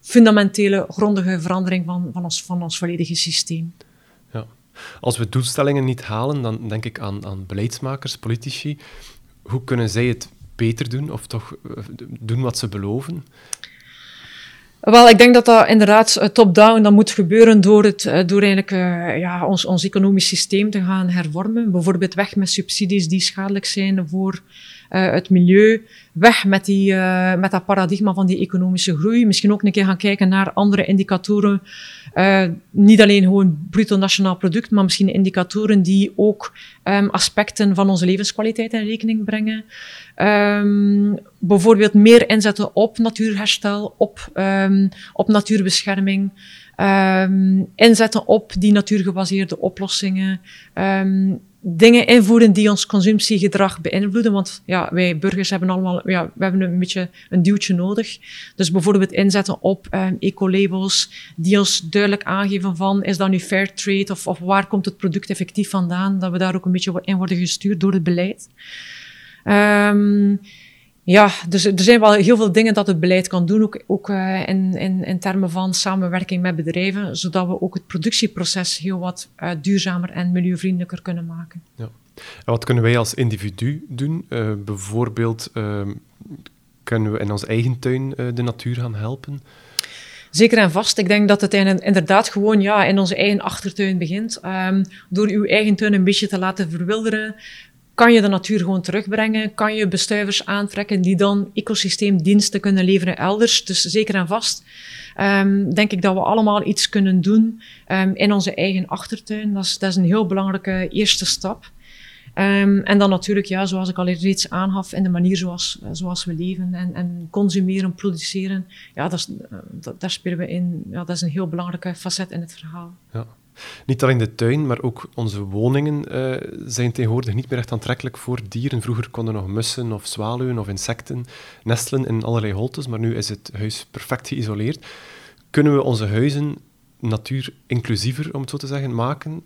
fundamentele, grondige verandering van, van, ons, van ons volledige systeem. Ja. Als we doelstellingen niet halen, dan denk ik aan, aan beleidsmakers, politici. Hoe kunnen zij het beter doen of toch eh, doen wat ze beloven? Wel, ik denk dat dat inderdaad eh, top-down dat moet gebeuren door, het, eh, door eigenlijk, ja, ons, ons economisch systeem te gaan hervormen. Bijvoorbeeld weg met subsidies die schadelijk zijn voor uh, het milieu. Weg met, die, uh, met dat paradigma van die economische groei. Misschien ook een keer gaan kijken naar andere indicatoren. Uh, niet alleen gewoon bruto nationaal product, maar misschien indicatoren die ook um, aspecten van onze levenskwaliteit in rekening brengen. Um, bijvoorbeeld meer inzetten op natuurherstel, op, um, op natuurbescherming. Inzetten op die natuurgebaseerde oplossingen. Dingen invoeren die ons consumptiegedrag beïnvloeden. Want ja, wij burgers hebben allemaal, ja, we hebben een beetje een duwtje nodig. Dus bijvoorbeeld inzetten op um, ecolabels die ons duidelijk aangeven van, is dat nu fair trade of, of waar komt het product effectief vandaan? Dat we daar ook een beetje in worden gestuurd door het beleid. Um, ja, dus er zijn wel heel veel dingen dat het beleid kan doen, ook, ook uh, in, in, in termen van samenwerking met bedrijven, zodat we ook het productieproces heel wat uh, duurzamer en milieuvriendelijker kunnen maken. Ja. En wat kunnen wij als individu doen? Uh, bijvoorbeeld, ehm, kunnen we in ons eigen tuin de natuur gaan helpen? Zeker en vast. Ik denk dat het inderdaad gewoon ja, in onze eigen achtertuin begint. Um, door uw eigen tuin een beetje te laten verwilderen, kan je de natuur gewoon terugbrengen? Kan je bestuivers aantrekken die dan ecosysteemdiensten kunnen leveren elders? Dus zeker en vast um, denk ik dat we allemaal iets kunnen doen um, in onze eigen achtertuin. Dat is, dat is een heel belangrijke eerste stap. Um, en dan natuurlijk, ja, zoals ik al reeds aangaf, in de manier zoals, zoals we leven en, en consumeren, produceren. Ja, dat is, dat, daar spelen we in. Ja, dat is een heel belangrijke facet in het verhaal. Ja. Niet alleen de tuin, maar ook onze woningen uh, zijn tegenwoordig niet meer echt aantrekkelijk voor dieren. Vroeger konden nog mussen of zwaluwen of insecten nestelen in allerlei holtes, maar nu is het huis perfect geïsoleerd. Kunnen we onze huizen natuur inclusiever, om het zo te zeggen, maken?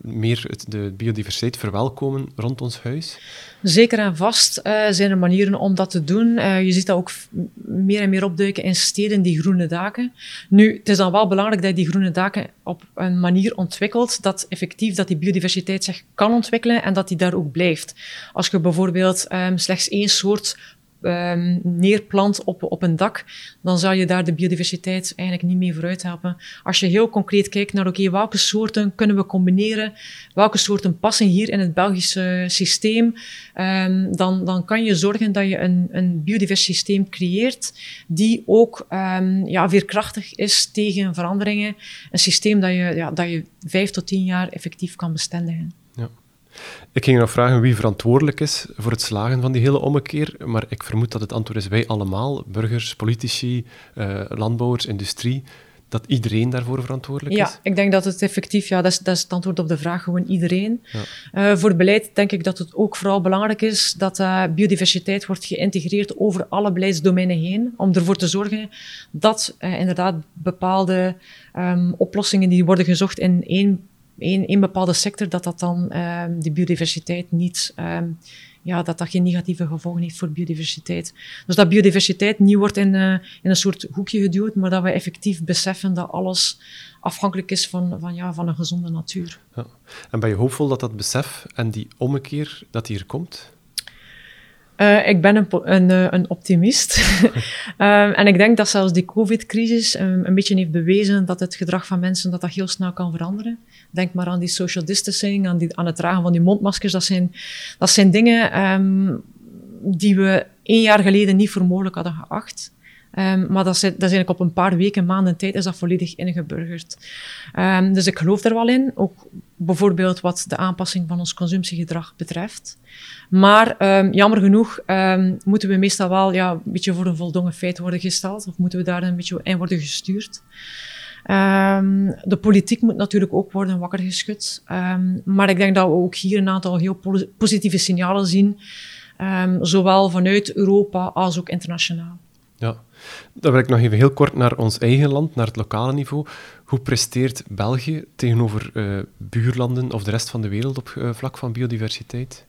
Meer de biodiversiteit verwelkomen rond ons huis? Zeker en vast uh, zijn er manieren om dat te doen. Uh, je ziet dat ook meer en meer opduiken in steden, die groene daken. Nu, het is dan wel belangrijk dat je die groene daken op een manier ontwikkelt dat effectief dat die biodiversiteit zich kan ontwikkelen en dat die daar ook blijft. Als je bijvoorbeeld um, slechts één soort um, neerplant op, op een dak, dan zou je daar de biodiversiteit eigenlijk niet mee vooruit helpen. Als je heel concreet kijkt naar, oké, welke soorten kunnen we combineren, welke soorten passen hier in het Belgische systeem, um, dan, dan kan je zorgen dat je een, een biodivers systeem creëert die ook um, ja, veerkrachtig is tegen veranderingen. Een systeem dat je, ja, dat je vijf tot tien jaar effectief kan bestendigen. Ik ging nog vragen wie verantwoordelijk is voor het slagen van die hele ommekeer, maar ik vermoed dat het antwoord is wij allemaal, burgers, politici, uh, landbouwers, industrie, dat iedereen daarvoor verantwoordelijk is? Ja, ik denk dat het effectief, ja, dat is, dat is het antwoord op de vraag, gewoon iedereen. Ja. Uh, voor beleid denk ik dat het ook vooral belangrijk is dat uh, biodiversiteit wordt geïntegreerd over alle beleidsdomeinen heen, om ervoor te zorgen dat inderdaad bepaalde um, oplossingen die worden gezocht in één in een bepaalde sector, dat dat dan um, die biodiversiteit niet, um, ja, dat dat geen negatieve gevolgen heeft voor biodiversiteit. Dus dat biodiversiteit niet wordt in, uh, in een soort hoekje geduwd, maar dat we effectief beseffen dat alles afhankelijk is van, van, ja, van een gezonde natuur. Ja. En ben je hoopvol dat dat besef en die ommekeer, dat hier komt? Uh, ik ben een, een, eh, een optimist. um, en ik denk dat zelfs die COVID-crisis um, een beetje heeft bewezen dat het gedrag van mensen dat dat heel snel kan veranderen. Denk maar aan die social distancing, aan, aan het dragen van die mondmaskers. Dat zijn, dat zijn dingen um, die we één jaar geleden niet voor mogelijk hadden geacht. Um, maar dat dat is eigenlijk op een paar weken, maanden tijd is dat volledig ingeburgerd. Um, dus ik geloof er wel in, ook bijvoorbeeld wat de aanpassing van ons consumptiegedrag betreft. Maar jammer genoeg moeten we meestal wel ja, een beetje voor een voldongen feit worden gesteld, of moeten we daar een beetje in worden gestuurd. De politiek moet natuurlijk ook worden wakker geschud. maar ik denk dat we ook hier een aantal heel positieve signalen zien, zowel vanuit Europa als ook internationaal. Ja, dan wil ik nog even heel kort naar ons eigen land, naar het lokale niveau. Hoe presteert België tegenover uh, buurlanden of de rest van de wereld op uh, vlak van biodiversiteit?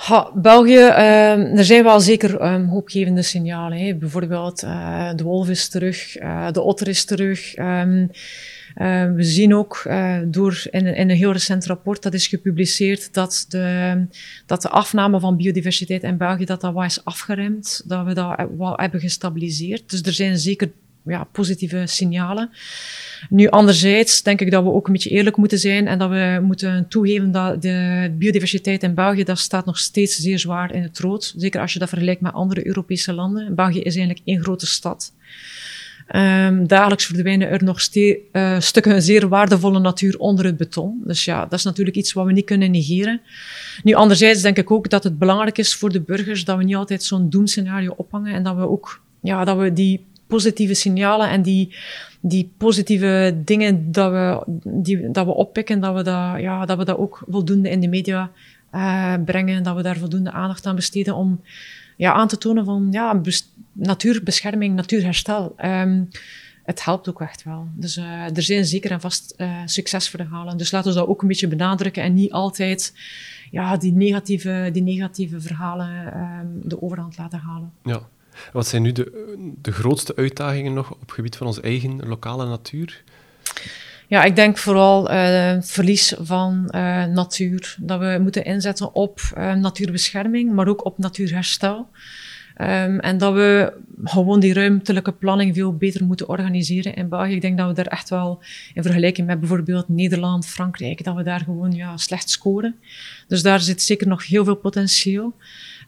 Ha, België, uh, er zijn wel zeker um, hoopgevende signalen. Hè. Bijvoorbeeld uh, de wolf is terug, de otter is terug. Uh, we zien ook uh, door in, in, een heel recent rapport dat is gepubliceerd dat de, dat de afname van biodiversiteit in België dat dat wat is afgeremd, dat we dat wat hebben gestabiliseerd. Dus er zijn zeker ja, positieve signalen. Nu, anderzijds denk ik dat we ook een beetje eerlijk moeten zijn en dat we moeten toegeven dat de biodiversiteit in België, dat staat nog steeds zeer zwaar in het rood. Zeker als je dat vergelijkt met andere Europese landen. België is eigenlijk één grote stad. Um, dagelijks verdwijnen er nog uh, stukken zeer waardevolle natuur onder het beton. Dus ja, dat is natuurlijk iets wat we niet kunnen negeren. Nu, anderzijds denk ik ook dat het belangrijk is voor de burgers dat we niet altijd zo'n doemscenario ophangen en dat we ook, ja, dat we die positieve signalen en die, die positieve dingen dat we, die, dat we oppikken, dat we dat, ja, dat we dat ook voldoende in de media uh, brengen, dat we daar voldoende aandacht aan besteden om ja, aan te tonen van ja, natuurbescherming, natuurherstel. Um, het helpt ook echt wel. Dus uh, er zijn zeker en vast uh, succesverhalen. Dus laten we dat ook een beetje benadrukken en niet altijd ja, die, negatieve, die negatieve verhalen um, de overhand laten halen. Ja. Wat zijn nu de, de grootste uitdagingen nog op het gebied van onze eigen lokale natuur? Ja, ik denk vooral uh, verlies van uh, natuur. Dat we moeten inzetten op uh, natuurbescherming, maar ook op natuurherstel. Um, en dat we gewoon die ruimtelijke planning veel beter moeten organiseren in België. Ik denk dat we daar echt wel, in vergelijking met bijvoorbeeld Nederland, Frankrijk, dat we daar gewoon ja, slecht scoren. Dus daar zit zeker nog heel veel potentieel.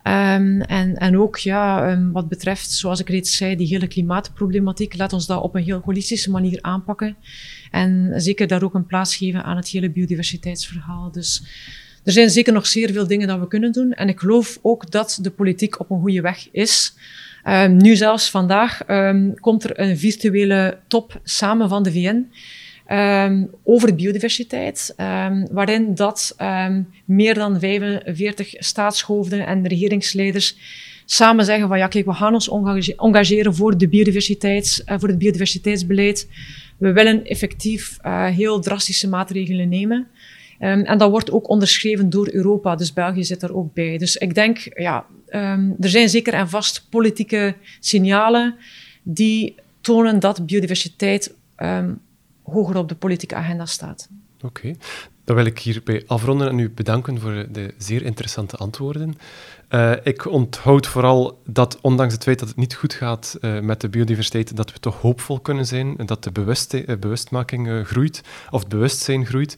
Um, en, en ook ja, um, wat betreft, zoals ik reeds zei, die hele klimaatproblematiek, laat ons dat op een heel holistische manier aanpakken. En zeker daar ook een plaats geven aan het hele biodiversiteitsverhaal. Dus er zijn zeker nog zeer veel dingen dat we kunnen doen. En ik geloof ook dat de politiek op een goede weg is. Um, nu zelfs vandaag komt er een virtuele top samen van de VN. Um, over biodiversiteit, um, waarin dat um, meer dan 45 staatshoofden en regeringsleiders samen zeggen van ja, kijk, we gaan ons engageren voor, de uh, voor het biodiversiteitsbeleid. We willen effectief uh, heel drastische maatregelen nemen. En dat wordt ook onderschreven door Europa, dus België zit er ook bij. Dus ik denk, ja, er zijn zeker en vast politieke signalen die tonen dat biodiversiteit hoger op de politieke agenda staat. Oké, dan wil ik hierbij afronden en u bedanken voor de zeer interessante antwoorden. Uh, ik onthoud vooral dat, ondanks het feit dat het niet goed gaat uh, met de biodiversiteit, dat we toch hoopvol kunnen zijn en dat de uh, bewustmaking groeit, of het bewustzijn groeit,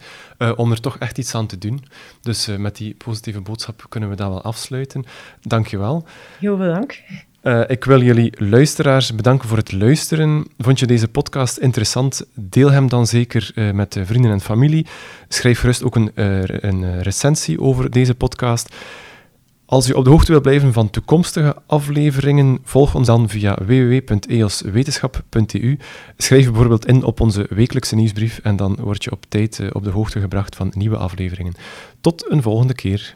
om er toch echt iets aan te doen. Dus met die positieve boodschap kunnen we dat wel afsluiten. Dank je wel. Heel veel dank. Uh, ik wil jullie luisteraars bedanken voor het luisteren. Vond je deze podcast interessant? Deel hem dan zeker uh, met vrienden en familie. Schrijf gerust ook een, uh, een recensie over deze podcast. Als u op de hoogte wilt blijven van toekomstige afleveringen, volg ons dan via www.eoswetenschap.eu. Schrijf bijvoorbeeld in op onze wekelijkse nieuwsbrief en dan word je op tijd op de hoogte gebracht van nieuwe afleveringen. Tot een volgende keer.